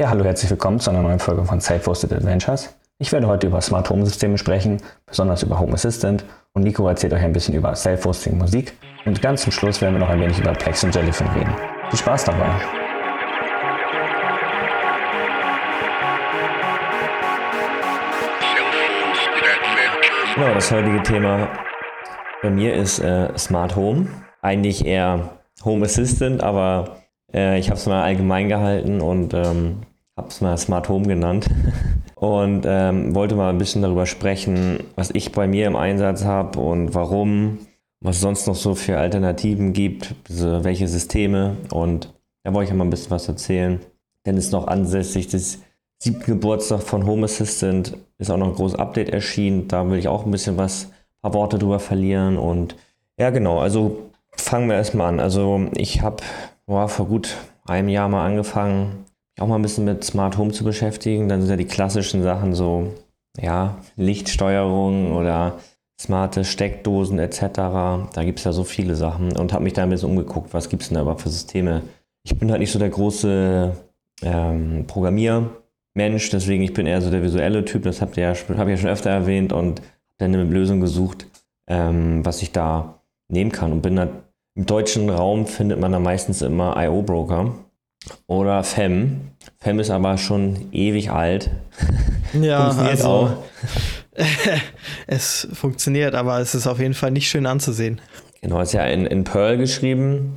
Ja, hallo, herzlich willkommen zu einer neuen Folge von Self-Hosted Adventures. Ich werde heute über Smart Home Systeme sprechen, besonders über Home Assistant und Nico erzählt euch ein bisschen über Self-Hosting Musik und ganz zum Schluss werden wir noch ein wenig über Plex und Jellyfin reden. Viel Spaß dabei! Genau, das heutige Thema bei mir ist äh, Smart Home. Eigentlich eher Home Assistant, aber äh, ich habe es mal allgemein gehalten und ähm, habe es mal Smart Home genannt und ähm, wollte mal ein bisschen darüber sprechen, was ich bei mir im Einsatz habe und warum, was es sonst noch so für Alternativen gibt, also welche Systeme und da wollte ich mal ein bisschen was erzählen. Denn es ist noch ansässig des siebten Geburtstag von Home Assistant, ist auch noch ein großes Update erschienen. Da will ich auch ein bisschen was, ein paar Worte drüber verlieren. Und ja, genau, also fangen wir erstmal an. Also ich habe vor gut einem Jahr mal angefangen, auch mal ein bisschen mit Smart Home zu beschäftigen. Dann sind ja die klassischen Sachen so, ja, Lichtsteuerung oder smarte Steckdosen etc. Da gibt es ja so viele Sachen und habe mich da ein bisschen umgeguckt, was gibt es denn da überhaupt für Systeme. Ich bin halt nicht so der große ähm, Programmiermensch, deswegen ich bin eher so der visuelle Typ, das habt ihr ja, habe ich ja schon öfter erwähnt und dann eine Lösung gesucht, ähm, was ich da nehmen kann und bin da im deutschen Raum findet man da meistens immer IO-Broker oder FEM. FEM ist aber schon ewig alt. Ja, funktioniert also, auch. es funktioniert, aber es ist auf jeden Fall nicht schön anzusehen. Genau, ist ja in, in Perl geschrieben.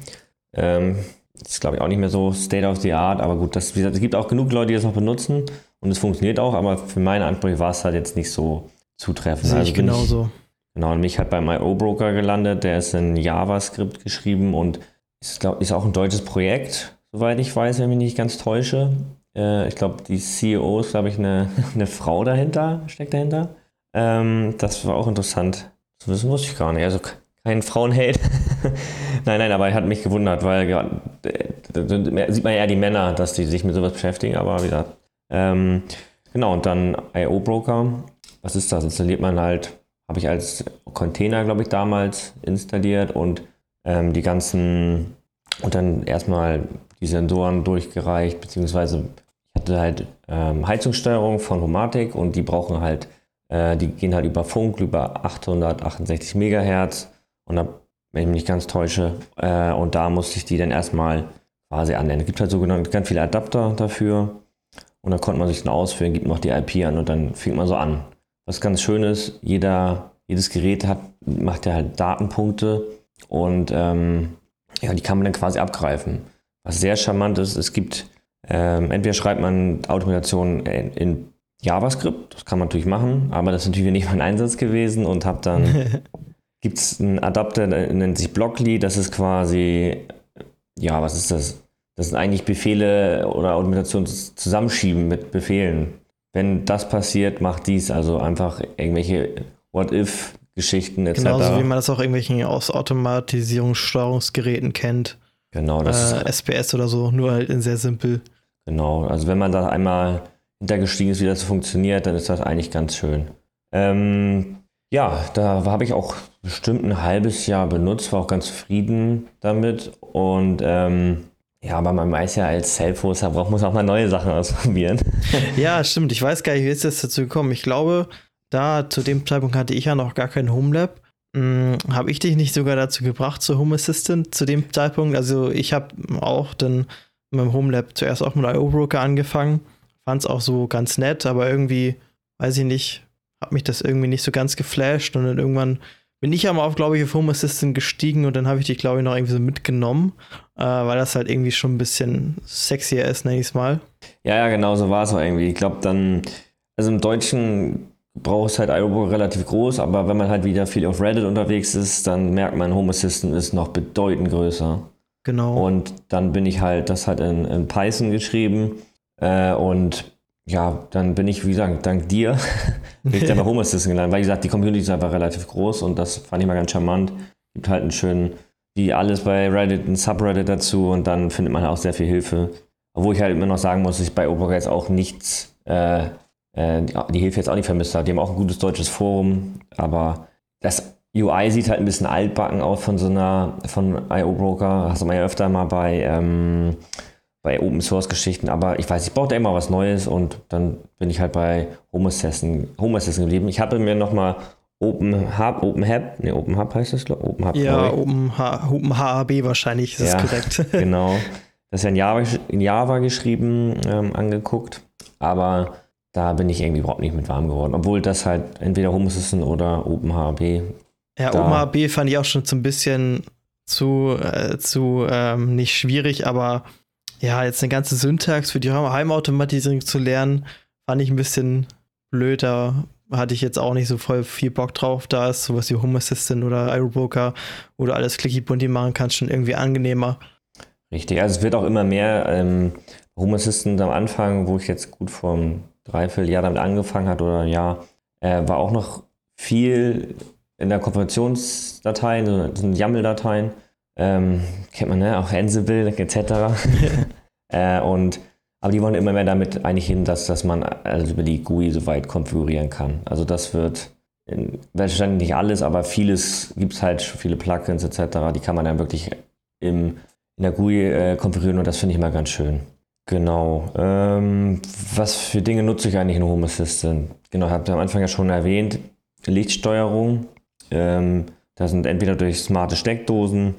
Ähm, ist, glaube ich, auch nicht mehr so State of the Art, aber gut, das, es gibt auch genug Leute, die das noch benutzen und es funktioniert auch, aber für meine Ansprüche war es halt jetzt nicht so zutreffend. Sehe also ich genauso. Ich, Genau, und mich hat beim IO-Broker gelandet, der ist in JavaScript geschrieben und ist, glaub, ist auch ein deutsches Projekt, soweit ich weiß, wenn ich mich nicht ganz täusche. Äh, ich glaube, die CEO ist, glaube ich, eine, eine Frau dahinter, steckt dahinter. Ähm, das war auch interessant. Das wissen wusste ich gar nicht. Also kein Frauenhate. nein, nein, aber er hat mich gewundert, weil ja, sieht man ja die Männer, dass die sich mit sowas beschäftigen, aber wie gesagt. Ähm, genau, und dann IO-Broker. Was ist das? Installiert man halt habe ich als Container, glaube ich, damals installiert und ähm, die ganzen und dann erstmal die Sensoren durchgereicht, beziehungsweise ich hatte halt ähm, Heizungssteuerung von Homatic und die brauchen halt, äh, die gehen halt über Funk, über 868 Megahertz und da, wenn ich mich nicht ganz täusche, äh, und da musste ich die dann erstmal quasi anlernen. Es gibt halt sogenannte ganz viele Adapter dafür und dann konnte man sich dann ausführen, gibt noch die IP an und dann fängt man so an was ganz schön ist, jeder, jedes Gerät hat, macht ja halt Datenpunkte und ähm, ja, die kann man dann quasi abgreifen. Was sehr charmant ist, es gibt, ähm, entweder schreibt man Automation in, in, JavaScript, das kann man natürlich machen, aber das ist natürlich nicht mein Einsatz gewesen und habe dann, gibt es einen Adapter, der nennt sich Blockly, das ist quasi, ja, was ist das? Das sind eigentlich Befehle oder Automation zusammenschieben mit Befehlen wenn das passiert, macht dies. Also einfach irgendwelche What-If-Geschichten etc. Genauso wie man das auch irgendwelchen aus Automatisierungssteuerungsgeräten kennt. Genau, das äh, SPS oder so, nur halt in sehr simpel. Genau, also wenn man da einmal hintergestiegen ist, wie das funktioniert, dann ist das eigentlich ganz schön. Ähm, ja, da habe ich auch bestimmt ein halbes Jahr benutzt, war auch ganz zufrieden damit und ähm, ja, aber man weiß ja, als Self-Hoster braucht man auch mal neue Sachen ausprobieren. ja, stimmt. Ich weiß gar nicht, wie ist das dazu gekommen. Ich glaube, da zu dem Zeitpunkt hatte ich ja noch gar kein Homelab. Hm, habe ich dich nicht sogar dazu gebracht, zu Home Assistant zu dem Zeitpunkt? Also, ich habe auch dann mit dem Homelab zuerst auch mit IO-Broker angefangen. Fand es auch so ganz nett, aber irgendwie, weiß ich nicht, hat mich das irgendwie nicht so ganz geflasht und dann irgendwann bin ich mal auf, glaube ich, auf Home Assistant gestiegen und dann habe ich dich, glaube ich, noch irgendwie so mitgenommen, äh, weil das halt irgendwie schon ein bisschen sexier ist, nenne ich es mal. Ja, ja, genau so war es auch irgendwie. Ich glaube dann, also im Deutschen braucht es halt iRobot relativ groß, aber wenn man halt wieder viel auf Reddit unterwegs ist, dann merkt man, Home Assistant ist noch bedeutend größer. Genau. Und dann bin ich halt, das hat in, in Python geschrieben äh, und ja, dann bin ich, wie gesagt, dank dir, bin ich dann bei Home Assistant gelandet. Weil, wie gesagt, die Community ist einfach relativ groß und das fand ich mal ganz charmant. Gibt halt einen schönen, wie alles bei Reddit, ein Subreddit dazu und dann findet man auch sehr viel Hilfe. Obwohl ich halt immer noch sagen muss, dass ich bei Oberga jetzt auch nichts, äh, äh, die Hilfe jetzt auch nicht vermisst habe. Die haben auch ein gutes deutsches Forum, aber das UI sieht halt ein bisschen altbacken aus von so einer, von IO Broker. Hast du mal ja öfter mal bei, ähm, bei Open Source Geschichten, aber ich weiß, ich brauchte immer was Neues und dann bin ich halt bei Home Assistant, Home Assistant geblieben. Ich habe mir nochmal Open Hub, Open Hub, ne, Open Hub heißt das, Open Hub. Ja, Open, H, Open HAB wahrscheinlich, ist ja, korrekt. genau. Das ist ja in Java, in Java geschrieben, ähm, angeguckt, aber da bin ich irgendwie überhaupt nicht mit warm geworden, obwohl das halt entweder Home Assistant oder Open HAB. Ja, Open HAB fand ich auch schon so ein bisschen zu, äh, zu ähm, nicht schwierig, aber ja, jetzt eine ganze Syntax für die Heimautomatisierung zu lernen, fand ich ein bisschen blöder. Hatte ich jetzt auch nicht so voll viel Bock drauf. Da ist sowas wie Home Assistant oder Aerobroker oder alles clicky bunti machen kannst, schon irgendwie angenehmer. Richtig, also es wird auch immer mehr ähm, Home Assistant am Anfang, wo ich jetzt gut einem Dreivierteljahr damit angefangen hat oder ja, äh, war auch noch viel in der Konfigurationsdateien, so, so YAML-Dateien. Ähm, kennt man, ne? Auch Ansible etc. äh, und, aber die wollen immer mehr damit eigentlich hin, dass, dass man also über die GUI soweit konfigurieren kann. Also das wird in, wahrscheinlich nicht alles, aber vieles gibt es halt, viele Plugins etc., die kann man dann wirklich im, in der GUI äh, konfigurieren und das finde ich mal ganz schön. Genau. Ähm, was für Dinge nutze ich eigentlich in Home Assistant? Genau, habe ich am Anfang ja schon erwähnt. Lichtsteuerung. Ähm, da sind entweder durch smarte Steckdosen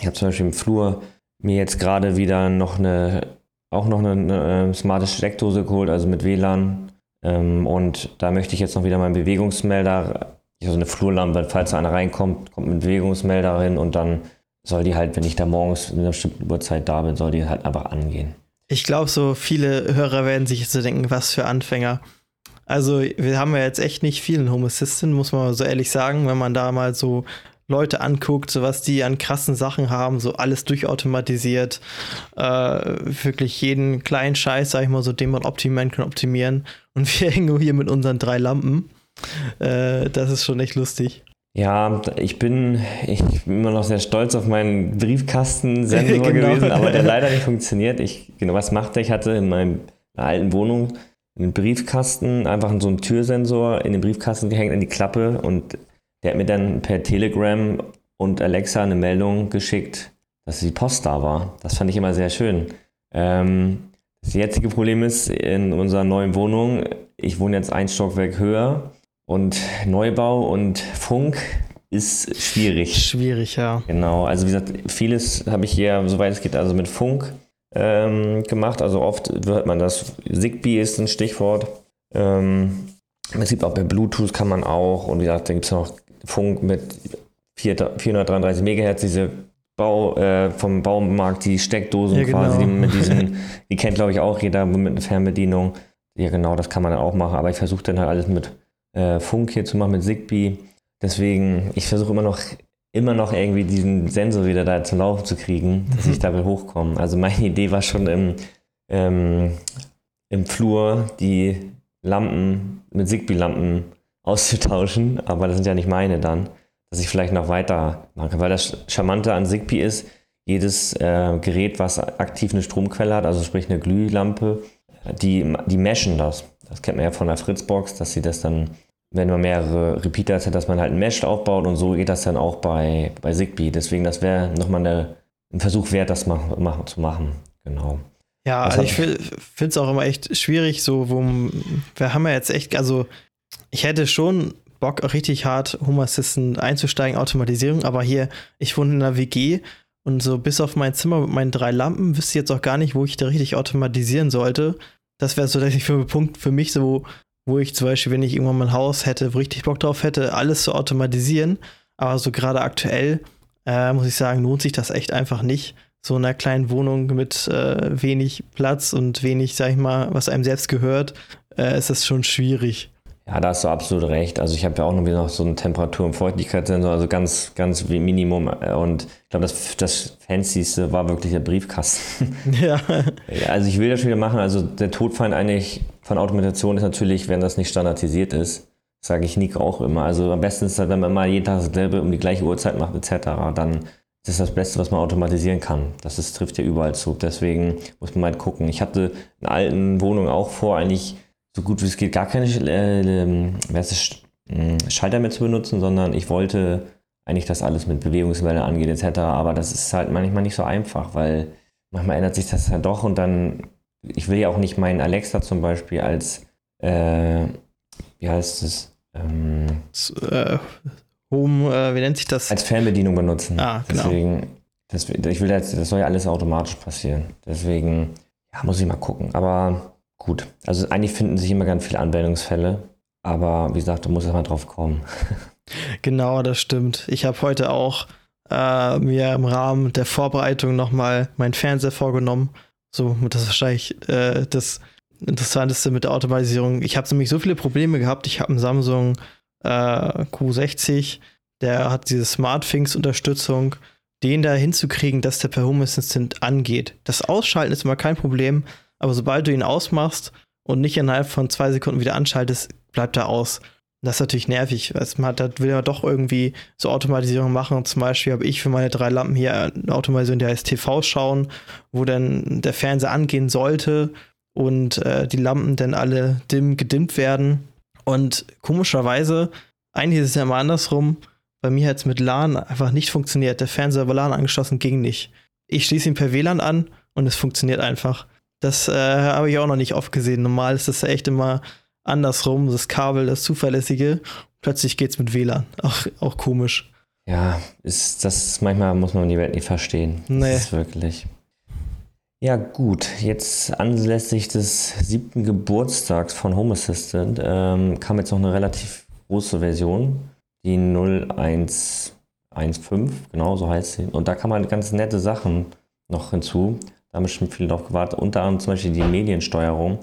ich habe zum Beispiel im Flur mir jetzt gerade wieder noch eine, auch noch eine, eine, äh, smarte Steckdose geholt, also mit WLAN. Ähm, und da möchte ich jetzt noch wieder meinen Bewegungsmelder, also eine Flurlampe, falls da einer reinkommt, kommt ein Bewegungsmelder rein und dann soll die halt, wenn ich da morgens in einer bestimmten Uhrzeit da bin, soll die halt einfach angehen. Ich glaube, so viele Hörer werden sich jetzt so denken, was für Anfänger. Also, wir haben ja jetzt echt nicht vielen Home Assistant, muss man so ehrlich sagen, wenn man da mal so Leute anguckt, so was die an krassen Sachen haben, so alles durchautomatisiert, äh, wirklich jeden kleinen Scheiß, sag ich mal, so den man optimieren kann, optimieren. Und wir hängen hier mit unseren drei Lampen. Äh, das ist schon echt lustig. Ja, ich bin, ich bin immer noch sehr stolz auf meinen Briefkastensensor genau. gewesen, aber der leider nicht funktioniert. Ich, genau, was macht der? Ich hatte in meiner alten Wohnung einen Briefkasten, einfach so einen Türsensor in den Briefkasten gehängt, in die Klappe und der hat mir dann per Telegram und Alexa eine Meldung geschickt, dass die Post da war. Das fand ich immer sehr schön. Ähm, das jetzige Problem ist, in unserer neuen Wohnung, ich wohne jetzt ein Stockwerk höher und Neubau und Funk ist schwierig. Schwierig, ja. Genau, also wie gesagt, vieles habe ich hier, soweit es geht, also mit Funk ähm, gemacht. Also oft hört man das, Zigbee ist ein Stichwort. Ähm, es gibt auch bei Bluetooth kann man auch, und wie gesagt, da gibt es noch Funk mit 433 MHz, diese Bau, äh, vom Baumarkt, die Steckdosen ja, genau. quasi, die, mit diesen, die kennt glaube ich auch jeder mit einer Fernbedienung. Ja, genau, das kann man dann auch machen, aber ich versuche dann halt alles mit äh, Funk hier zu machen, mit Zigbee. Deswegen, ich versuche immer noch, immer noch irgendwie diesen Sensor wieder da zum Laufen zu kriegen, dass mhm. ich da will hochkommen. Also meine Idee war schon im, ähm, im Flur die Lampen mit Zigbee-Lampen auszutauschen, aber das sind ja nicht meine dann, dass ich vielleicht noch weiter machen kann. Weil das Charmante an Zigbee ist, jedes äh, Gerät, was aktiv eine Stromquelle hat, also sprich eine Glühlampe, die, die meshen das. Das kennt man ja von der Fritzbox, dass sie das dann, wenn man mehrere Repeaters hat, dass man halt ein Mesh aufbaut und so geht das dann auch bei, bei Zigbee. Deswegen, das wäre nochmal eine, ein Versuch wert, das mach, mach, zu machen. Genau. Ja, also ich finde es auch immer echt schwierig, so, wo wir haben ja jetzt echt, also ich hätte schon Bock, richtig hart Home Assistant einzusteigen, Automatisierung, aber hier, ich wohne in einer WG und so bis auf mein Zimmer mit meinen drei Lampen wüsste ich jetzt auch gar nicht, wo ich da richtig automatisieren sollte. Das wäre so der Punkt für mich, so, wo ich zum Beispiel, wenn ich irgendwann mein Haus hätte, wo ich richtig Bock drauf hätte, alles zu automatisieren. Aber so gerade aktuell, äh, muss ich sagen, lohnt sich das echt einfach nicht. So in einer kleinen Wohnung mit äh, wenig Platz und wenig, sag ich mal, was einem selbst gehört, äh, ist das schon schwierig. Ja, da hast du absolut recht. Also ich habe ja auch noch wieder noch so einen Temperatur- und Feuchtigkeitssensor, also ganz, ganz wie Minimum. Und ich glaube, das, das Fancyste war wirklich der Briefkasten. Ja. ja. Also ich will das wieder machen. Also der Todfeind eigentlich von Automation ist natürlich, wenn das nicht standardisiert ist, sage ich Nick auch immer. Also am besten ist halt, wenn man mal jeden Tag dasselbe um die gleiche Uhrzeit macht etc., dann ist das das Beste, was man automatisieren kann. Das ist, trifft ja überall zu. Deswegen muss man mal gucken. Ich hatte in alten Wohnungen auch vor, eigentlich so gut wie es geht gar keine äh, ähm, Schalter mehr zu benutzen, sondern ich wollte eigentlich, dass alles mit Bewegungswelle angeht etc. Aber das ist halt manchmal nicht so einfach, weil manchmal ändert sich das ja doch und dann, ich will ja auch nicht meinen Alexa zum Beispiel als, äh, wie heißt es? Ähm, das, äh, Home, äh, wie nennt sich das? Als Fernbedienung benutzen. Ah, genau. Deswegen, das, ich will jetzt, das soll ja alles automatisch passieren. Deswegen, ja, muss ich mal gucken. Aber gut. Also eigentlich finden sich immer ganz viele Anwendungsfälle. Aber wie gesagt, du musst erstmal drauf kommen. Genau, das stimmt. Ich habe heute auch äh, mir im Rahmen der Vorbereitung nochmal meinen Fernseher vorgenommen. So, das ist wahrscheinlich äh, das Interessanteste mit der Automatisierung. Ich habe nämlich so viele Probleme gehabt. Ich habe einen Samsung äh, Q60, der hat diese SmartThings-Unterstützung. Den da hinzukriegen, dass der per Home Assistant angeht. Das Ausschalten ist immer kein Problem, aber sobald du ihn ausmachst und nicht innerhalb von zwei Sekunden wieder anschaltest, bleibt er aus. Das ist natürlich nervig. Also man das will ja doch irgendwie so Automatisierung machen. Zum Beispiel habe ich für meine drei Lampen hier eine Automatisierung, die heißt TV schauen, wo dann der Fernseher angehen sollte und äh, die Lampen dann alle dimm gedimmt werden. Und komischerweise, eigentlich ist es ja immer andersrum. Bei mir hat es mit LAN einfach nicht funktioniert. Der Fernseher war LAN angeschlossen, ging nicht. Ich schließe ihn per WLAN an und es funktioniert einfach. Das äh, habe ich auch noch nicht oft gesehen. Normal ist das echt immer andersrum, das Kabel, das zuverlässige. Plötzlich geht es mit WLAN. Auch, auch komisch. Ja, ist, das manchmal muss man die Welt nicht verstehen. Nee. Das ist wirklich. Ja, gut. Jetzt anlässlich des siebten Geburtstags von Home Assistant ähm, kam jetzt noch eine relativ große Version, die 0115, genau so heißt sie. Und da kann man ganz nette Sachen noch hinzu. Da haben bestimmt viele drauf gewartet. Unter anderem zum Beispiel die Mediensteuerung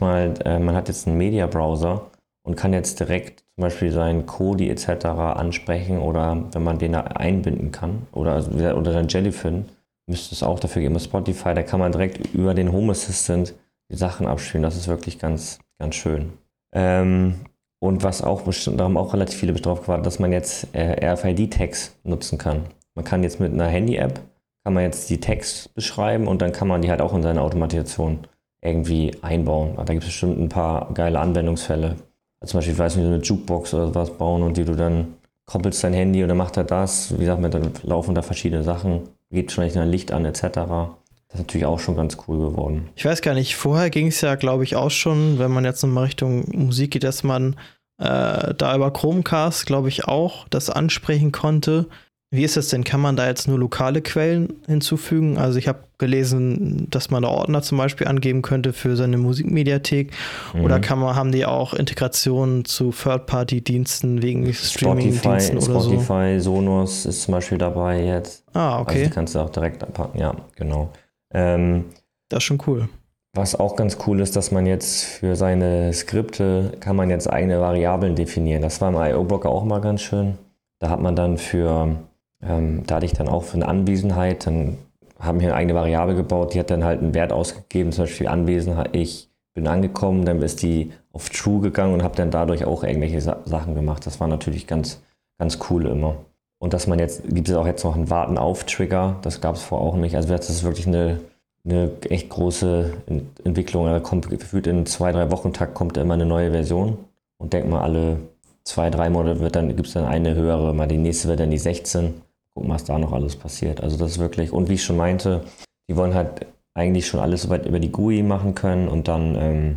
mal, äh, man hat jetzt einen Media-Browser und kann jetzt direkt zum Beispiel seinen Kodi etc. ansprechen oder wenn man den einbinden kann oder, also, oder dann Jellyfin, müsste es auch dafür geben. Spotify, da kann man direkt über den Home Assistant die Sachen abspielen. Das ist wirklich ganz, ganz schön. Ähm, und was auch bestimmt, da haben auch relativ viele drauf gewartet, dass man jetzt äh, RFID-Tags nutzen kann. Man kann jetzt mit einer Handy-App, kann man jetzt die Tags beschreiben und dann kann man die halt auch in seine Automatisation irgendwie einbauen. Da gibt es bestimmt ein paar geile Anwendungsfälle. Also zum Beispiel, ich weiß nicht, eine Jukebox oder was bauen und die du dann koppelst dein Handy und dann macht er das. Wie gesagt, dann laufen da verschiedene Sachen, geht schon ein Licht an etc. Das ist natürlich auch schon ganz cool geworden. Ich weiß gar nicht, vorher ging es ja, glaube ich, auch schon, wenn man jetzt nochmal Richtung Musik geht, dass man äh, da über Chromecast, glaube ich, auch das ansprechen konnte. Wie ist das denn? Kann man da jetzt nur lokale Quellen hinzufügen? Also ich habe gelesen, dass man da Ordner zum Beispiel angeben könnte für seine Musikmediathek. Mhm. Oder kann man, haben die auch Integrationen zu Third-Party-Diensten wegen Streaming-Diensten oder so? Spotify, Sonos ist zum Beispiel dabei jetzt. Ah, okay. Also die kannst du auch direkt abpacken, ja, genau. Ähm, das ist schon cool. Was auch ganz cool ist, dass man jetzt für seine Skripte kann man jetzt eigene Variablen definieren. Das war im IO-Blocker auch mal ganz schön. Da hat man dann für ähm, da hatte ich dann auch für eine Anwesenheit, dann haben wir eine eigene Variable gebaut, die hat dann halt einen Wert ausgegeben, zum Beispiel Anwesenheit, ich bin angekommen, dann ist die auf True gegangen und habe dann dadurch auch irgendwelche Sa Sachen gemacht. Das war natürlich ganz, ganz cool immer. Und dass man jetzt, gibt es auch jetzt noch einen Warten auf Trigger, das gab es vorher auch nicht. Also das ist wirklich eine, eine echt große Entwicklung. Da kommt gefühlt in zwei, drei Wochen Tag kommt immer eine neue Version. Und denk mal, alle zwei, drei Monate wird dann, gibt es dann eine höhere, mal die nächste wird dann die 16 gucken, was da noch alles passiert. Also das ist wirklich, und wie ich schon meinte, die wollen halt eigentlich schon alles soweit über die GUI machen können und dann, ähm,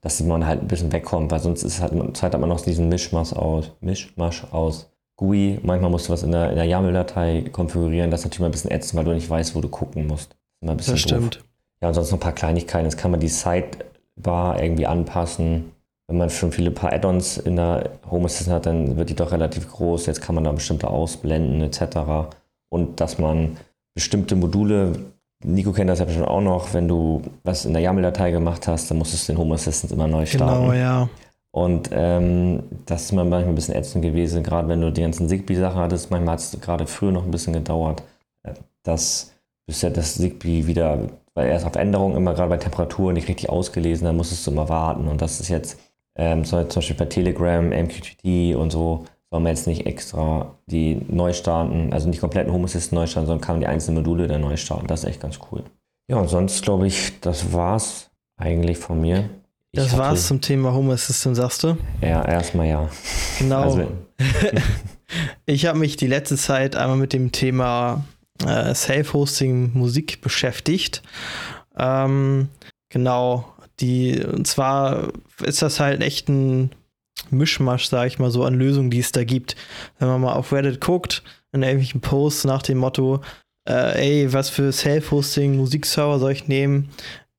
dass man halt ein bisschen wegkommt, weil sonst ist halt, Zeit hat man noch diesen Mischmasch aus, Mischmasch aus GUI. Manchmal musst du was in der, in der YAML-Datei konfigurieren. Das ist natürlich mal ein bisschen ätzend, weil du nicht weißt, wo du gucken musst. Das, das stimmt. Ja, und sonst noch ein paar Kleinigkeiten. Jetzt kann man die Sidebar irgendwie anpassen wenn man schon viele paar Add-ons in der Home Assistant hat, dann wird die doch relativ groß. Jetzt kann man da bestimmte ausblenden etc. Und dass man bestimmte Module, Nico kennt das ja schon auch noch, wenn du was in der YAML-Datei gemacht hast, dann musstest du den Home Assistant immer neu starten. Genau, ja. Und ähm, das ist manchmal ein bisschen ätzend gewesen, gerade wenn du die ganzen Zigbee-Sachen hattest. Manchmal hat es gerade früher noch ein bisschen gedauert, äh, dass bis ja das Zigbee wieder, weil erst auf Änderungen immer gerade bei Temperaturen nicht richtig ausgelesen, dann musstest du immer warten. Und das ist jetzt ähm, zum Beispiel bei Telegram, MQTT und so, soll man jetzt nicht extra die neu starten, also nicht kompletten Home Assistant neu starten, sondern kann die einzelnen Module dann neu starten. Das ist echt ganz cool. Ja, und sonst glaube ich, das war's eigentlich von mir. Ich das hatte, war's zum Thema Home Assistant, sagst du? Ja, erstmal ja. Genau. Also, ich habe mich die letzte Zeit einmal mit dem Thema äh, Self-Hosting Musik beschäftigt. Ähm, genau, die, und zwar ist das halt echt ein Mischmasch, sag ich mal so, an Lösungen, die es da gibt. Wenn man mal auf Reddit guckt, in irgendwelchen Posts nach dem Motto, äh, ey, was für Self-Hosting Musikserver soll ich nehmen?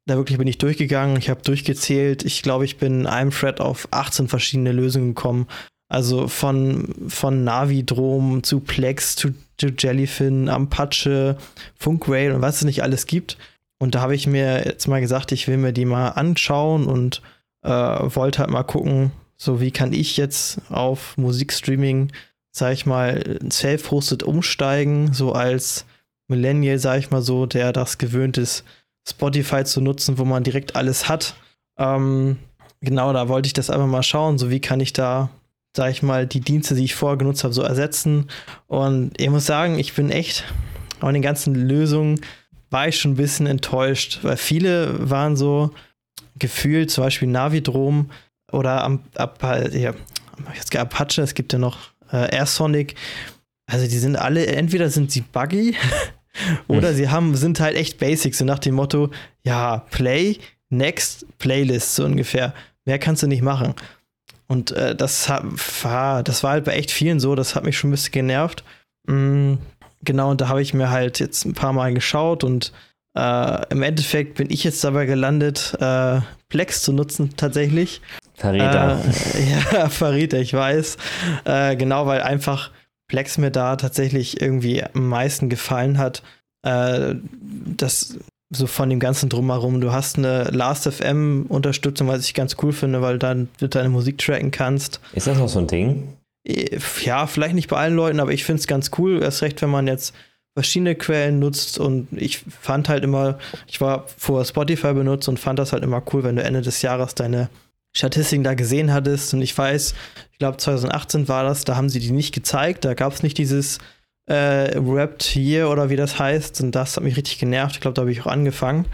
Da wirklich bin ich durchgegangen, ich habe durchgezählt. Ich glaube, ich bin in einem Thread auf 18 verschiedene Lösungen gekommen. Also von, von Navidrom zu Plex zu, zu Jellyfin, Apache, Funkrail und was es nicht alles gibt. Und da habe ich mir jetzt mal gesagt, ich will mir die mal anschauen und äh, wollte halt mal gucken, so wie kann ich jetzt auf Musikstreaming, sag ich mal, self-hosted umsteigen, so als Millennial, sag ich mal so, der das gewöhnt ist, Spotify zu nutzen, wo man direkt alles hat. Ähm, genau, da wollte ich das einfach mal schauen, so wie kann ich da, sag ich mal, die Dienste, die ich vorher genutzt habe, so ersetzen. Und ich muss sagen, ich bin echt an den ganzen Lösungen war ich schon ein bisschen enttäuscht, weil viele waren so gefühlt, zum Beispiel Navidrom oder am, ab, ja, Apache, es gibt ja noch äh, Air Sonic. Also die sind alle, entweder sind sie buggy oder hm. sie haben, sind halt echt Basics, so nach dem Motto, ja, Play, Next, Playlist, so ungefähr. Mehr kannst du nicht machen. Und äh, das, war, das war halt bei echt vielen so, das hat mich schon ein bisschen genervt. Mm, Genau, und da habe ich mir halt jetzt ein paar Mal geschaut und äh, im Endeffekt bin ich jetzt dabei gelandet, äh, Plex zu nutzen tatsächlich. Verräter. Äh, ja, Verräter, ich weiß. Äh, genau, weil einfach Plex mir da tatsächlich irgendwie am meisten gefallen hat. Äh, das so von dem ganzen Drumherum. Du hast eine Last.fm-Unterstützung, was ich ganz cool finde, weil dann du deine Musik tracken kannst. Ist das noch so ein Ding? Ja, vielleicht nicht bei allen Leuten, aber ich finde es ganz cool, erst recht, wenn man jetzt verschiedene Quellen nutzt und ich fand halt immer, ich war vor Spotify benutzt und fand das halt immer cool, wenn du Ende des Jahres deine Statistiken da gesehen hattest. Und ich weiß, ich glaube 2018 war das, da haben sie die nicht gezeigt, da gab es nicht dieses äh, Wrapped Year oder wie das heißt. Und das hat mich richtig genervt, ich glaube, da habe ich auch angefangen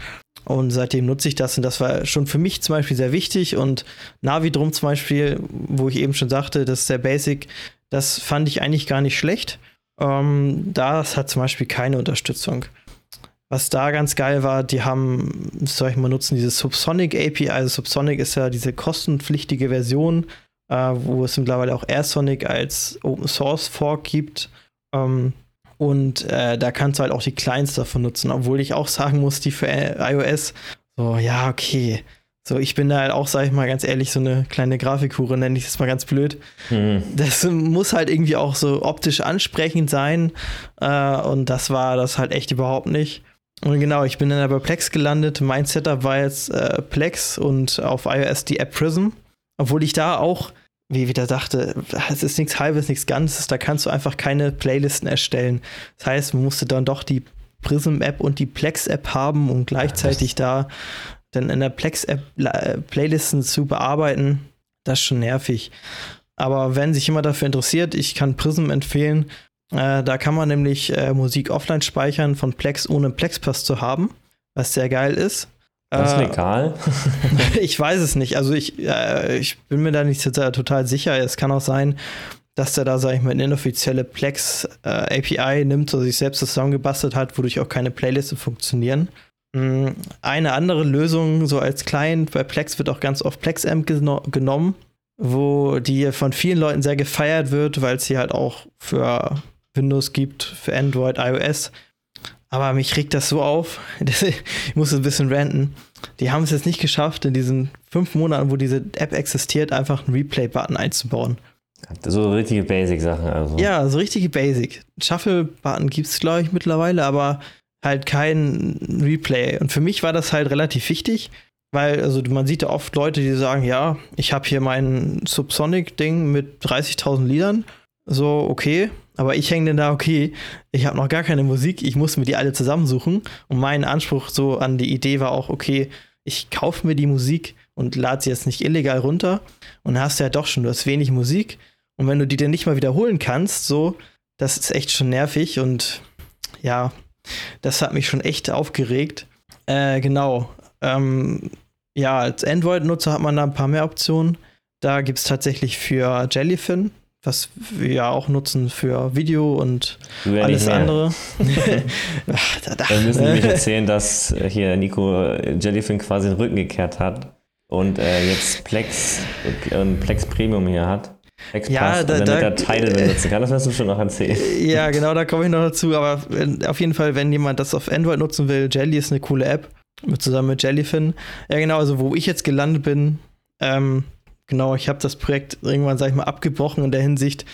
und seitdem nutze ich das und das war schon für mich zum Beispiel sehr wichtig. Und Navi drum zum Beispiel, wo ich eben schon sagte, das ist sehr basic, das fand ich eigentlich gar nicht schlecht. Ähm, das hat zum Beispiel keine Unterstützung. Was da ganz geil war, die haben, soll ich mal nutzen, diese Subsonic API. Also Subsonic ist ja diese kostenpflichtige Version, äh, wo es mittlerweile auch AirSonic als Open Source Fork gibt. Ähm, und äh, da kannst du halt auch die Clients davon nutzen, obwohl ich auch sagen muss, die für iOS, so, ja, okay. So, ich bin da halt auch, sag ich mal ganz ehrlich, so eine kleine Grafikhure, nenne ich das mal ganz blöd. Mhm. Das muss halt irgendwie auch so optisch ansprechend sein. Äh, und das war das halt echt überhaupt nicht. Und genau, ich bin dann bei Plex gelandet. Mein Setup war jetzt äh, Plex und auf iOS die App Prism. Obwohl ich da auch wie wieder dachte, es ist nichts Halbes, nichts Ganzes, da kannst du einfach keine Playlisten erstellen. Das heißt, man musste dann doch die Prism-App und die Plex-App haben, um gleichzeitig da dann in der Plex-App äh, Playlisten zu bearbeiten. Das ist schon nervig. Aber wenn sich jemand dafür interessiert, ich kann Prism empfehlen. Äh, da kann man nämlich äh, Musik offline speichern von Plex, ohne Plexpass zu haben, was sehr geil ist. Das ist legal? ich weiß es nicht. Also ich, äh, ich bin mir da nicht total sicher. Es kann auch sein, dass der da, sag ich mal, eine inoffizielle Plex äh, API nimmt, so sich selbst zusammengebastelt hat, wodurch auch keine Playlisten funktionieren. Mm, eine andere Lösung, so als Client bei Plex, wird auch ganz oft PlexAmp geno genommen, wo die von vielen Leuten sehr gefeiert wird, weil es sie halt auch für Windows gibt, für Android, iOS aber mich regt das so auf. ich muss ein bisschen ranten. Die haben es jetzt nicht geschafft, in diesen fünf Monaten, wo diese App existiert, einfach einen Replay-Button einzubauen. So richtige Basic-Sachen also. Ja, so richtige Basic. Shuffle-Button gibt es, glaube ich, mittlerweile, aber halt kein Replay. Und für mich war das halt relativ wichtig, weil also man sieht ja oft Leute, die sagen, ja, ich habe hier mein Subsonic-Ding mit 30.000 Liedern. So, okay, aber ich hänge denn da, okay, ich habe noch gar keine Musik, ich muss mir die alle zusammensuchen. Und mein Anspruch so an die Idee war auch, okay, ich kaufe mir die Musik und lade sie jetzt nicht illegal runter. Und dann hast du ja doch schon, du hast wenig Musik. Und wenn du die dann nicht mal wiederholen kannst, so, das ist echt schon nervig. Und ja, das hat mich schon echt aufgeregt. Äh, genau. Ähm, ja, als Android-Nutzer hat man da ein paar mehr Optionen. Da gibt es tatsächlich für Jellyfin was wir ja auch nutzen für Video und alles andere. Ach, da, da. Dann müssen wir nämlich erzählen, dass hier Nico Jellyfin quasi den Rücken gekehrt hat und äh, jetzt Plex, äh, Plex Premium hier hat. Plex ja, da, damit da, er Tidal benutzen kann. Das wirst du schon noch erzählen. Ja, genau, da komme ich noch dazu. Aber auf jeden Fall, wenn jemand das auf Android nutzen will, Jelly ist eine coole App. Zusammen mit Jellyfin. Ja, genau, also wo ich jetzt gelandet bin, ähm, genau, ich habe das Projekt irgendwann, sag ich mal, abgebrochen in der Hinsicht,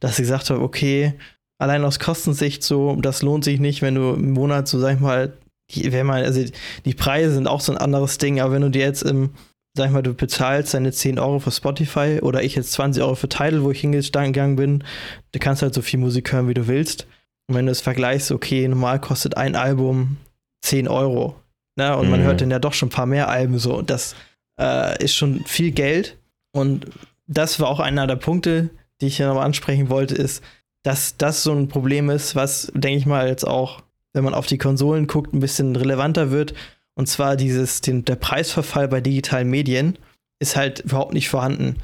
dass ich gesagt habe, okay, allein aus Kostensicht so, das lohnt sich nicht, wenn du im Monat so, sag ich mal, wenn man, also die Preise sind auch so ein anderes Ding, aber wenn du dir jetzt im sag ich mal, du bezahlst deine 10 Euro für Spotify oder ich jetzt 20 Euro für Tidal, wo ich hingegangen bin, du kannst halt so viel Musik hören, wie du willst. Und wenn du es vergleichst, okay, normal kostet ein Album 10 Euro. Ne? Und mhm. man hört dann ja doch schon ein paar mehr Alben so. Und das äh, ist schon viel Geld. Und das war auch einer der Punkte, die ich ja nochmal ansprechen wollte, ist, dass das so ein Problem ist, was, denke ich mal, jetzt auch, wenn man auf die Konsolen guckt, ein bisschen relevanter wird und zwar dieses, den, der Preisverfall bei digitalen Medien ist halt überhaupt nicht vorhanden.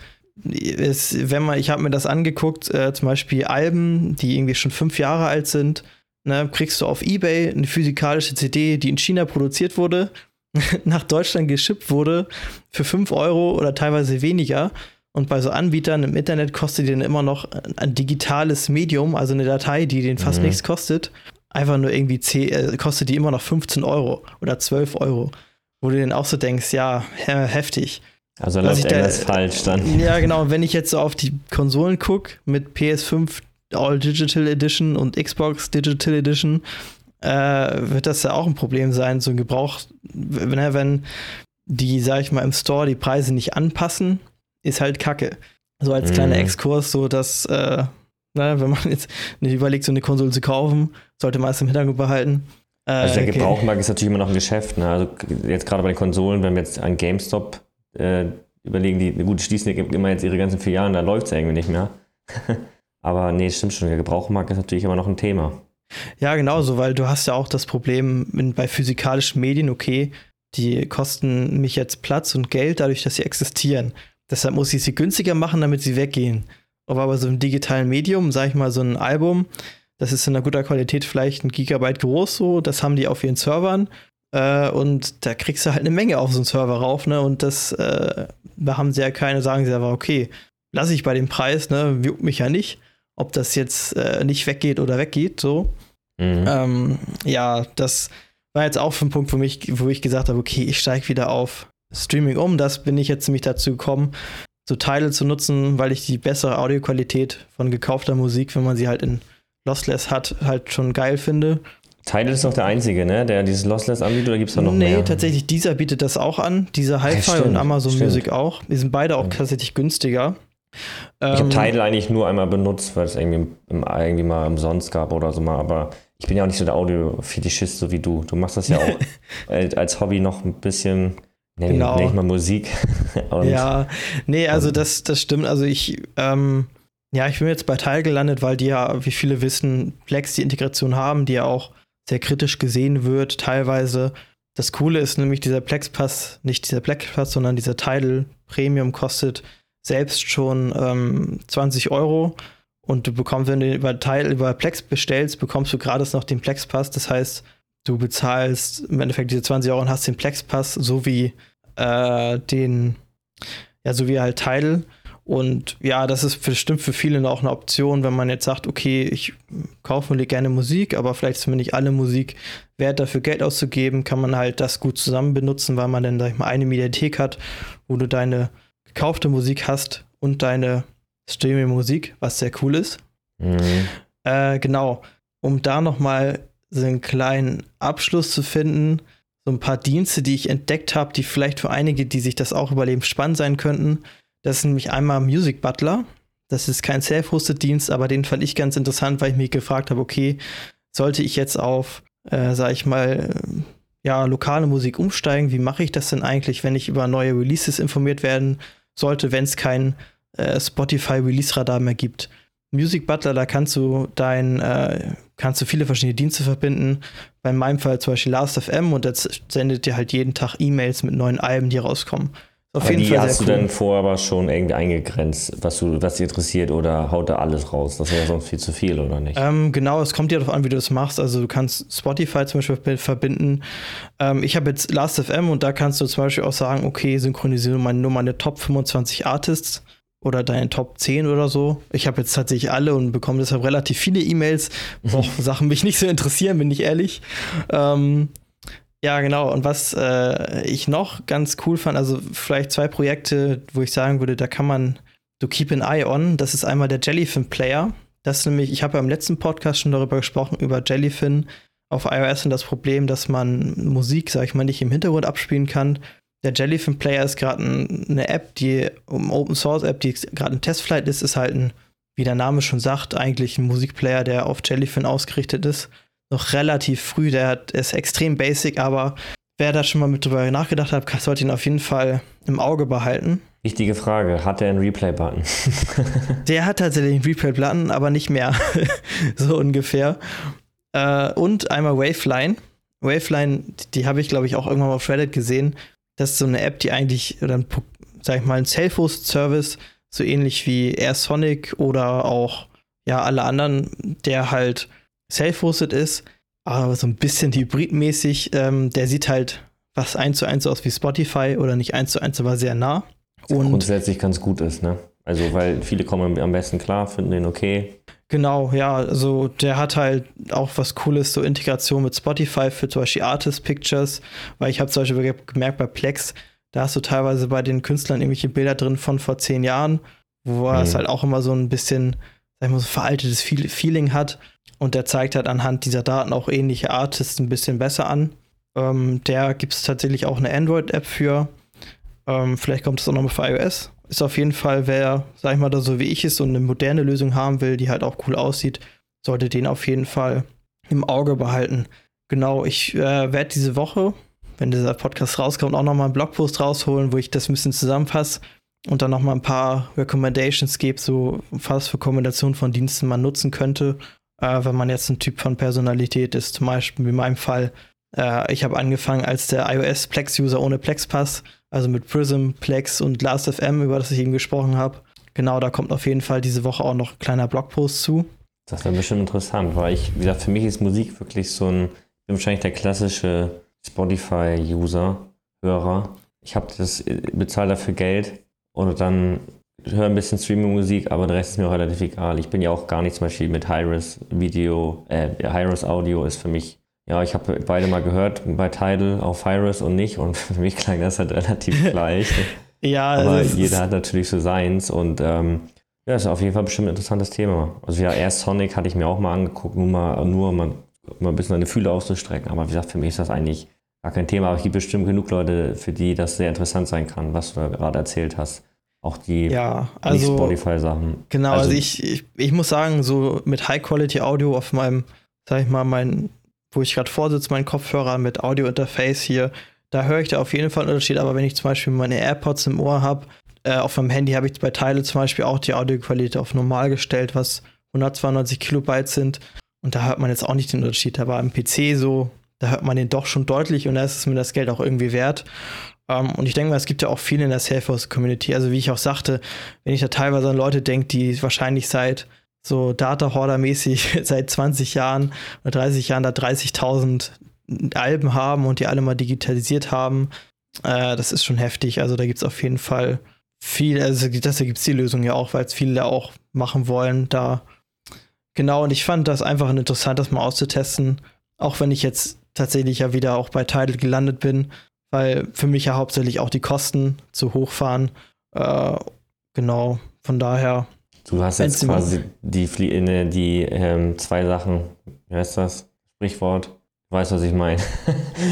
Es, wenn man, ich habe mir das angeguckt, äh, zum Beispiel Alben, die irgendwie schon fünf Jahre alt sind, ne, kriegst du auf Ebay eine physikalische CD, die in China produziert wurde, nach Deutschland geschippt wurde, für fünf Euro oder teilweise weniger. Und bei so Anbietern im Internet kostet die dann immer noch ein digitales Medium, also eine Datei, die den fast mhm. nichts kostet einfach nur irgendwie 10, äh, kostet die immer noch 15 Euro oder 12 Euro. Wo du dann auch so denkst, ja, heftig. Also läuft irgendwas da, falsch dann. Ja, genau. Wenn ich jetzt so auf die Konsolen gucke mit PS5 All Digital Edition und Xbox Digital Edition, wird das ja auch ein Problem sein, so ein Gebrauch, wenn, wenn die, sag ich mal, im Store die Preise nicht anpassen, ist halt Kacke. So als kleiner mm. Exkurs, so dass äh, Ne, wenn man jetzt nicht überlegt, so eine Konsole zu kaufen, sollte man es im Hintergrund behalten. Äh, also der Gebrauchmarkt ist natürlich immer noch ein Geschäft. Ne? Also jetzt gerade bei den Konsolen, wenn wir jetzt an GameStop äh, überlegen, die gut die schließen immer jetzt ihre ganzen Filialen, da läuft es irgendwie nicht mehr. Aber nee, stimmt schon, der Gebrauchmarkt ist natürlich immer noch ein Thema. Ja, genau so, weil du hast ja auch das Problem bei physikalischen Medien, okay, die kosten mich jetzt Platz und Geld dadurch, dass sie existieren. Deshalb muss ich sie günstiger machen, damit sie weggehen. Aber so einem digitalen Medium, sag ich mal, so ein Album, das ist in einer guter Qualität vielleicht ein Gigabyte groß, so, das haben die auf ihren Servern. Äh, und da kriegst du halt eine Menge auf so einen Server rauf, ne? Und das, äh, da haben sie ja keine, sagen sie aber, okay, lasse ich bei dem Preis, ne? Juckt mich ja nicht, ob das jetzt äh, nicht weggeht oder weggeht, so. Mhm. Ähm, ja, das war jetzt auch für ein Punkt für mich, wo ich gesagt habe, okay, ich steige wieder auf Streaming um. Das bin ich jetzt nämlich dazu gekommen, so Teile zu nutzen, weil ich die bessere Audioqualität von gekaufter Musik, wenn man sie halt in Lossless hat, halt schon geil finde. Tidal ist doch der einzige, ne, der dieses Lossless anbietet, oder gibt es da noch nee, mehr? Nee, tatsächlich, dieser bietet das auch an. Dieser Hi-Fi ja, und Amazon stimmt. Music auch. Die sind beide auch ja. tatsächlich günstiger. Ich habe ähm, Tidal eigentlich nur einmal benutzt, weil es irgendwie, irgendwie mal umsonst gab oder so mal, aber ich bin ja auch nicht so der Audio-Fetischist, so wie du. Du machst das ja auch als Hobby noch ein bisschen Nee, genau. nicht mal Musik. ja, nee, also das, das stimmt. Also ich, ähm, ja, ich bin jetzt bei Teil gelandet, weil die ja, wie viele wissen, Plex die Integration haben, die ja auch sehr kritisch gesehen wird, teilweise. Das Coole ist nämlich, dieser Plex-Pass, nicht dieser Plex-Pass, sondern dieser Tidal Premium kostet selbst schon ähm, 20 Euro. Und du bekommst, wenn du über Teil über Plex bestellst, bekommst du gratis noch den Plex-Pass. Das heißt, du bezahlst im Endeffekt diese 20 Euro und hast den Plex-Pass sowie äh, den, ja, sowie halt Tidal. Und ja, das ist bestimmt für viele auch eine Option, wenn man jetzt sagt, okay, ich kaufe mir gerne Musik, aber vielleicht ist mir nicht alle Musik wert, dafür Geld auszugeben, kann man halt das gut zusammen benutzen, weil man dann, sag ich mal, eine Mediathek hat, wo du deine gekaufte Musik hast und deine Streaming-Musik, was sehr cool ist. Mhm. Äh, genau, um da nochmal so einen kleinen Abschluss zu finden. So ein paar Dienste, die ich entdeckt habe, die vielleicht für einige, die sich das auch überleben, spannend sein könnten. Das ist nämlich einmal Music Butler. Das ist kein Self-Hosted-Dienst, aber den fand ich ganz interessant, weil ich mich gefragt habe, okay, sollte ich jetzt auf, äh, sag ich mal, ja, lokale Musik umsteigen? Wie mache ich das denn eigentlich, wenn ich über neue Releases informiert werden sollte, wenn es kein äh, Spotify Release-Radar mehr gibt? Music Butler, da kannst du dein, äh, kannst du viele verschiedene Dienste verbinden. Bei meinem Fall zum Beispiel Last.fm und das sendet dir halt jeden Tag E-Mails mit neuen Alben, die rauskommen. Auf aber jeden die Fall hast du cool. dann vorher aber schon irgendwie eingegrenzt, was, du, was dich interessiert oder haut da alles raus? Das wäre ja sonst viel zu viel, oder nicht? Ähm, genau, es kommt ja darauf an, wie du das machst. Also du kannst Spotify zum Beispiel verbinden. Ähm, ich habe jetzt Last.fm und da kannst du zum Beispiel auch sagen, okay, synchronisiere mal nur meine Top 25 Artists oder deine Top 10 oder so. Ich habe jetzt tatsächlich alle und bekomme deshalb relativ viele E-Mails, wo auch Sachen mich nicht so interessieren, bin ich ehrlich. Ähm, ja, genau. Und was äh, ich noch ganz cool fand, also vielleicht zwei Projekte, wo ich sagen würde, da kann man so keep an eye on. Das ist einmal der Jellyfin Player. Das ist nämlich, ich habe ja im letzten Podcast schon darüber gesprochen, über Jellyfin auf iOS und das Problem, dass man Musik, sag ich mal, nicht im Hintergrund abspielen kann. Der Jellyfin Player ist gerade ein, eine App, die, um Open Source App, die gerade ein Testflight ist, ist halt ein, wie der Name schon sagt, eigentlich ein Musikplayer, der auf Jellyfin ausgerichtet ist. Noch relativ früh, der hat, ist extrem basic, aber wer da schon mal mit drüber nachgedacht hat, sollte ihn auf jeden Fall im Auge behalten. Wichtige Frage, hat er einen Replay-Button? Der hat tatsächlich einen Replay-Button, aber nicht mehr. so ungefähr. Äh, und einmal Waveline. Waveline, die, die habe ich, glaube ich, auch irgendwann mal auf Reddit gesehen. Das ist so eine App, die eigentlich, oder ein, sag ich mal, ein Self-Host-Service, so ähnlich wie Air Sonic oder auch, ja, alle anderen, der halt self-hosted ist, aber so ein bisschen hybridmäßig. Ähm, der sieht halt was eins zu eins aus wie Spotify oder nicht eins zu eins, aber sehr nah. Und grundsätzlich ganz gut ist, ne? Also, weil viele kommen am besten klar, finden den okay. Genau, ja, also der hat halt auch was Cooles, so Integration mit Spotify für zum Beispiel Artist Pictures, weil ich habe zum Beispiel gemerkt bei Plex, da hast du teilweise bei den Künstlern irgendwelche Bilder drin von vor zehn Jahren, wo mhm. es halt auch immer so ein bisschen, sag ich mal, so veraltetes Feeling hat. Und der zeigt halt anhand dieser Daten auch ähnliche Artists ein bisschen besser an. Ähm, der gibt es tatsächlich auch eine Android-App für. Ähm, vielleicht kommt es auch nochmal für iOS. Ist auf jeden Fall, wer, sag ich mal, da so wie ich ist und eine moderne Lösung haben will, die halt auch cool aussieht, sollte den auf jeden Fall im Auge behalten. Genau, ich äh, werde diese Woche, wenn dieser Podcast rauskommt, auch nochmal einen Blogpost rausholen, wo ich das ein bisschen zusammenfasse und dann nochmal ein paar Recommendations gebe, so was für Kombinationen von Diensten man nutzen könnte, äh, wenn man jetzt ein Typ von Personalität ist. Zum Beispiel in meinem Fall, äh, ich habe angefangen als der iOS Plex-User ohne Plex-Pass, also mit Prism, Plex und Last.fm, über das ich eben gesprochen habe. Genau, da kommt auf jeden Fall diese Woche auch noch ein kleiner Blogpost zu. Das wäre bestimmt interessant, weil ich, wie gesagt, für mich ist Musik wirklich so ein, ich bin wahrscheinlich der klassische Spotify-User, Hörer. Ich habe das, bezahle dafür Geld und dann höre ein bisschen Streaming-Musik, aber der Rest ist mir relativ egal. Ich bin ja auch gar nicht zum Beispiel mit Hi-Res Video, äh, Hi-Res Audio ist für mich, ja, ich habe beide mal gehört, bei Tidal auf Hi-Res und nicht und für mich klang das halt relativ gleich. ja, aber also jeder hat natürlich so seins und ähm, ja, ist auf jeden Fall bestimmt ein interessantes Thema. Also ja, erst Sonic hatte ich mir auch mal angeguckt, nur mal, nur mal, mal ein bisschen seine Fühle auszustrecken, aber wie gesagt, für mich ist das eigentlich gar kein Thema, aber es gibt bestimmt genug Leute, für die das sehr interessant sein kann, was du da gerade erzählt hast. Auch die ja, also, Spotify-Sachen. Genau, also, also ich, ich, ich, muss sagen, so mit High-Quality-Audio auf meinem, sag ich mal, mein, wo ich gerade vorsitze, mein Kopfhörer mit Audio-Interface hier, da höre ich da auf jeden Fall einen Unterschied. Aber wenn ich zum Beispiel meine AirPods im Ohr habe, äh, auf meinem Handy habe ich bei Teile zum Beispiel auch die Audioqualität auf normal gestellt, was 192 Kilobyte sind. Und da hört man jetzt auch nicht den Unterschied. Aber im PC so, da hört man den doch schon deutlich und da ist es mir das Geld auch irgendwie wert. Um, ähm, und ich denke mal, es gibt ja auch viele in der Salesforce-Community. Also wie ich auch sagte, wenn ich da teilweise an Leute denke, die wahrscheinlich seit so Data Hoarder-mäßig seit 20 Jahren oder 30 Jahren da 30.000 Alben haben und die alle mal digitalisiert haben, äh, das ist schon heftig. Also da gibt es auf jeden Fall viel, also das gibt es die Lösung ja auch, weil es viele auch machen wollen. Da genau, und ich fand das einfach interessant, das mal auszutesten, auch wenn ich jetzt tatsächlich ja wieder auch bei Tidal gelandet bin weil für mich ja hauptsächlich auch die Kosten zu hoch fahren. Äh, genau, von daher. Du hast jetzt quasi die, die, die ähm, zwei Sachen, wie heißt das? Sprichwort. Du weißt, was ich meine.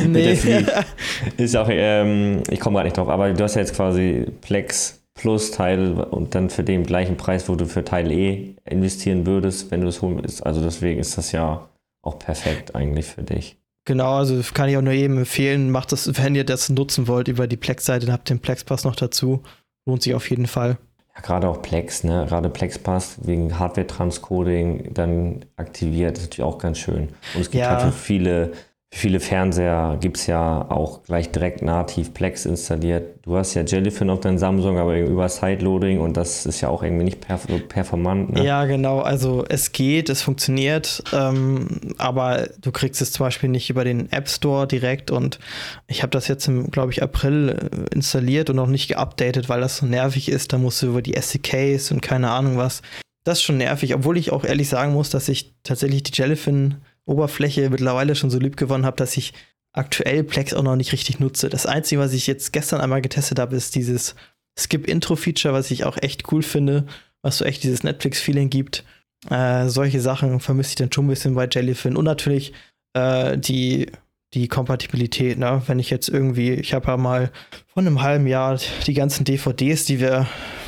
Nee. ist auch, ähm, ich komme gar nicht drauf, aber du hast ja jetzt quasi Plex plus Teil und dann für den gleichen Preis, wo du für Teil E investieren würdest, wenn du es holen willst. Also deswegen ist das ja auch perfekt eigentlich für dich. Genau, also kann ich auch nur jedem empfehlen, macht das, wenn ihr das nutzen wollt, über die Plex-Seite, dann habt ihr den Plex-Pass noch dazu. Lohnt sich auf jeden Fall. Ja, gerade auch Plex, ne? Gerade Plex-Pass wegen Hardware-Transcoding dann aktiviert, ist natürlich auch ganz schön. Und es gibt ja. halt für viele, viele Fernseher gibt es ja auch gleich direkt nativ Plex installiert. Du hast ja Jellyfin auf deinem Samsung, aber über Sideloading und das ist ja auch irgendwie nicht perf performant. Ne? Ja, genau. Also es geht, es funktioniert, ähm, aber du kriegst es zum Beispiel nicht über den App Store direkt und ich habe das jetzt im, glaube ich, April äh, installiert und noch nicht geupdatet, weil das so nervig ist. Da musst du über die SDKs und keine Ahnung was. Das ist schon nervig, obwohl ich auch ehrlich sagen muss, dass ich tatsächlich die Jellyfin Oberfläche mittlerweile schon so lieb gewonnen habe, dass ich aktuell Plex auch noch nicht richtig nutze. Das Einzige, was ich jetzt gestern einmal getestet habe, ist dieses Skip-Intro-Feature, was ich auch echt cool finde, was so echt dieses Netflix-Feeling gibt. Äh, solche Sachen vermisse ich dann schon ein bisschen bei Jellyfin. Und natürlich äh, die, die Kompatibilität. Ne? Wenn ich jetzt irgendwie, ich habe ja mal vor einem halben Jahr die ganzen DVDs, die wir,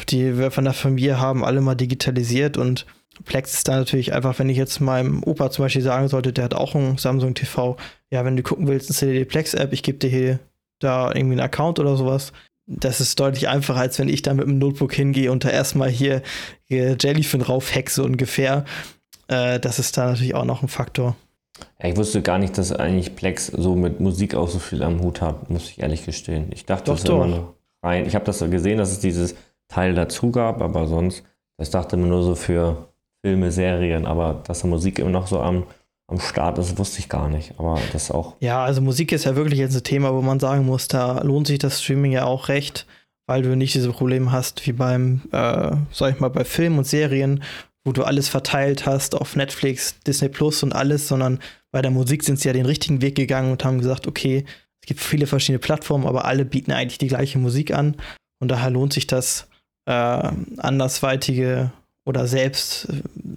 die wir von der Familie haben, alle mal digitalisiert und Plex ist da natürlich einfach, wenn ich jetzt meinem Opa zum Beispiel sagen sollte, der hat auch ein Samsung TV, ja, wenn du gucken willst, installiere die Plex-App, ich gebe dir hier da irgendwie einen Account oder sowas. Das ist deutlich einfacher, als wenn ich da mit dem Notebook hingehe und da erstmal hier, hier Jellyfin raufhexe ungefähr. Äh, das ist da natürlich auch noch ein Faktor. Ja, ich wusste gar nicht, dass eigentlich Plex so mit Musik auch so viel am Hut hat, muss ich ehrlich gestehen. Ich dachte, doch, das doch. immer noch rein. Ich habe das gesehen, dass es dieses Teil dazu gab, aber sonst, das dachte man nur so für Filme, Serien, aber dass da Musik immer noch so am, am Start ist, wusste ich gar nicht. Aber das auch. Ja, also Musik ist ja wirklich jetzt ein Thema, wo man sagen muss, da lohnt sich das Streaming ja auch recht, weil du nicht diese Probleme hast wie beim, äh, sag ich mal, bei Filmen und Serien, wo du alles verteilt hast auf Netflix, Disney Plus und alles, sondern bei der Musik sind sie ja den richtigen Weg gegangen und haben gesagt, okay, es gibt viele verschiedene Plattformen, aber alle bieten eigentlich die gleiche Musik an. Und daher lohnt sich das, äh, andersweitige oder selbst,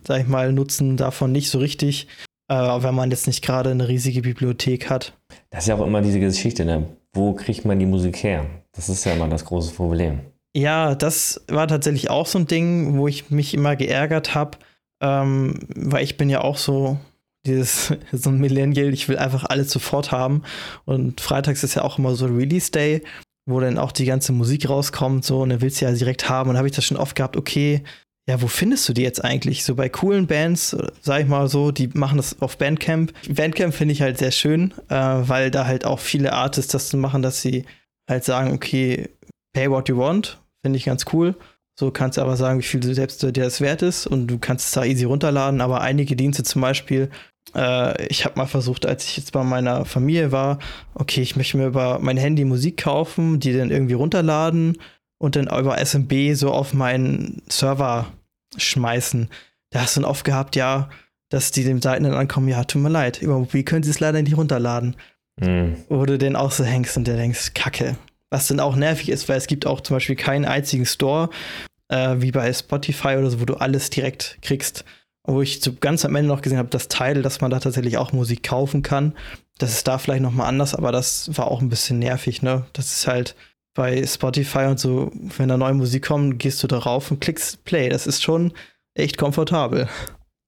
sag ich mal, nutzen davon nicht so richtig, äh, wenn man jetzt nicht gerade eine riesige Bibliothek hat. Das ist ja auch immer diese Geschichte, ne? Wo kriegt man die Musik her? Das ist ja immer das große Problem. Ja, das war tatsächlich auch so ein Ding, wo ich mich immer geärgert habe, ähm, weil ich bin ja auch so dieses so ein Millennial, ich will einfach alles sofort haben und freitags ist ja auch immer so Release Day, wo dann auch die ganze Musik rauskommt so und dann willst du ja direkt haben und habe ich das schon oft gehabt, okay, ja, wo findest du die jetzt eigentlich? So bei coolen Bands, sag ich mal so, die machen das auf Bandcamp. Bandcamp finde ich halt sehr schön, äh, weil da halt auch viele Artists das machen, dass sie halt sagen, okay, pay what you want, finde ich ganz cool. So kannst du aber sagen, wie viel du selbst dir das wert ist und du kannst es da easy runterladen. Aber einige Dienste zum Beispiel, äh, ich habe mal versucht, als ich jetzt bei meiner Familie war, okay, ich möchte mir über mein Handy Musik kaufen, die dann irgendwie runterladen und dann über SMB so auf meinen Server schmeißen. Da hast du dann oft gehabt, ja, dass die dem Seiten dann ankommen, ja, tut mir leid, über Mobil können sie es leider nicht runterladen. Mhm. Wo du den auch so hängst und der denkst, Kacke. Was dann auch nervig ist, weil es gibt auch zum Beispiel keinen einzigen Store, äh, wie bei Spotify oder so, wo du alles direkt kriegst. Wo ich so ganz am Ende noch gesehen habe, das Teil, dass man da tatsächlich auch Musik kaufen kann. Das ist da vielleicht nochmal anders, aber das war auch ein bisschen nervig, ne? Das ist halt, bei Spotify und so, wenn da neue Musik kommt, gehst du darauf und klickst Play. Das ist schon echt komfortabel.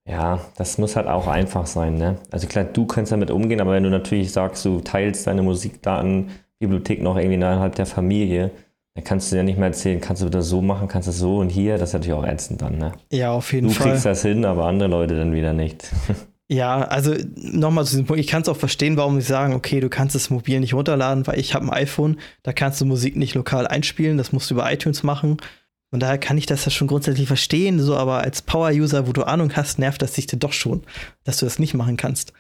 Ja, das muss halt auch einfach sein, ne? Also klar, du kannst damit umgehen, aber wenn du natürlich sagst, du teilst deine Musikdatenbibliothek noch irgendwie innerhalb der Familie, dann kannst du ja nicht mehr erzählen, kannst du das so machen, kannst du das so und hier, das ist natürlich auch ätzend dann, ne? Ja, auf jeden du Fall. Du kriegst das hin, aber andere Leute dann wieder nicht. Ja, also nochmal zu diesem Punkt, ich kann es auch verstehen, warum sie sagen, okay, du kannst es mobil nicht runterladen, weil ich habe ein iPhone, da kannst du Musik nicht lokal einspielen, das musst du über iTunes machen. Und daher kann ich das ja schon grundsätzlich verstehen, so aber als Power-User, wo du Ahnung hast, nervt das dich dann doch schon, dass du das nicht machen kannst.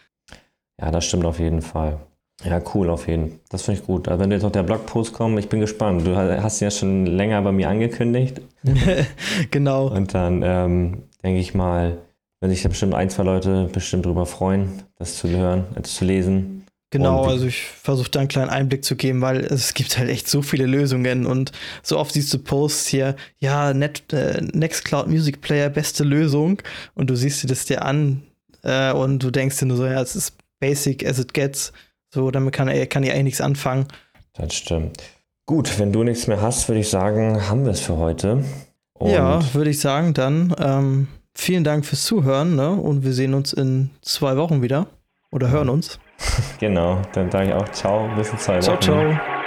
Ja, das stimmt auf jeden Fall. Ja, cool, auf jeden Fall. Das finde ich gut. Also wenn jetzt noch der Blogpost kommt, ich bin gespannt. Du hast ihn ja schon länger bei mir angekündigt. genau. Und dann ähm, denke ich mal, wenn sich da bestimmt ein, zwei Leute bestimmt drüber freuen, das zu hören, äh, zu lesen. Genau, und also ich versuche da einen kleinen Einblick zu geben, weil es gibt halt echt so viele Lösungen und so oft siehst du Posts hier, ja, Net, äh, Nextcloud Music Player, beste Lösung und du siehst dir das dir an äh, und du denkst dir nur so, ja, es ist basic as it gets, so damit kann, kann ich eigentlich nichts anfangen. Das stimmt. Gut, wenn du nichts mehr hast, würde ich sagen, haben wir es für heute. Und ja, würde ich sagen, dann ähm, vielen Dank fürs Zuhören ne? und wir sehen uns in zwei Wochen wieder oder hören uns. Genau, dann sage ich auch ciao, bis in zwei Wochen. Ciao, ciao.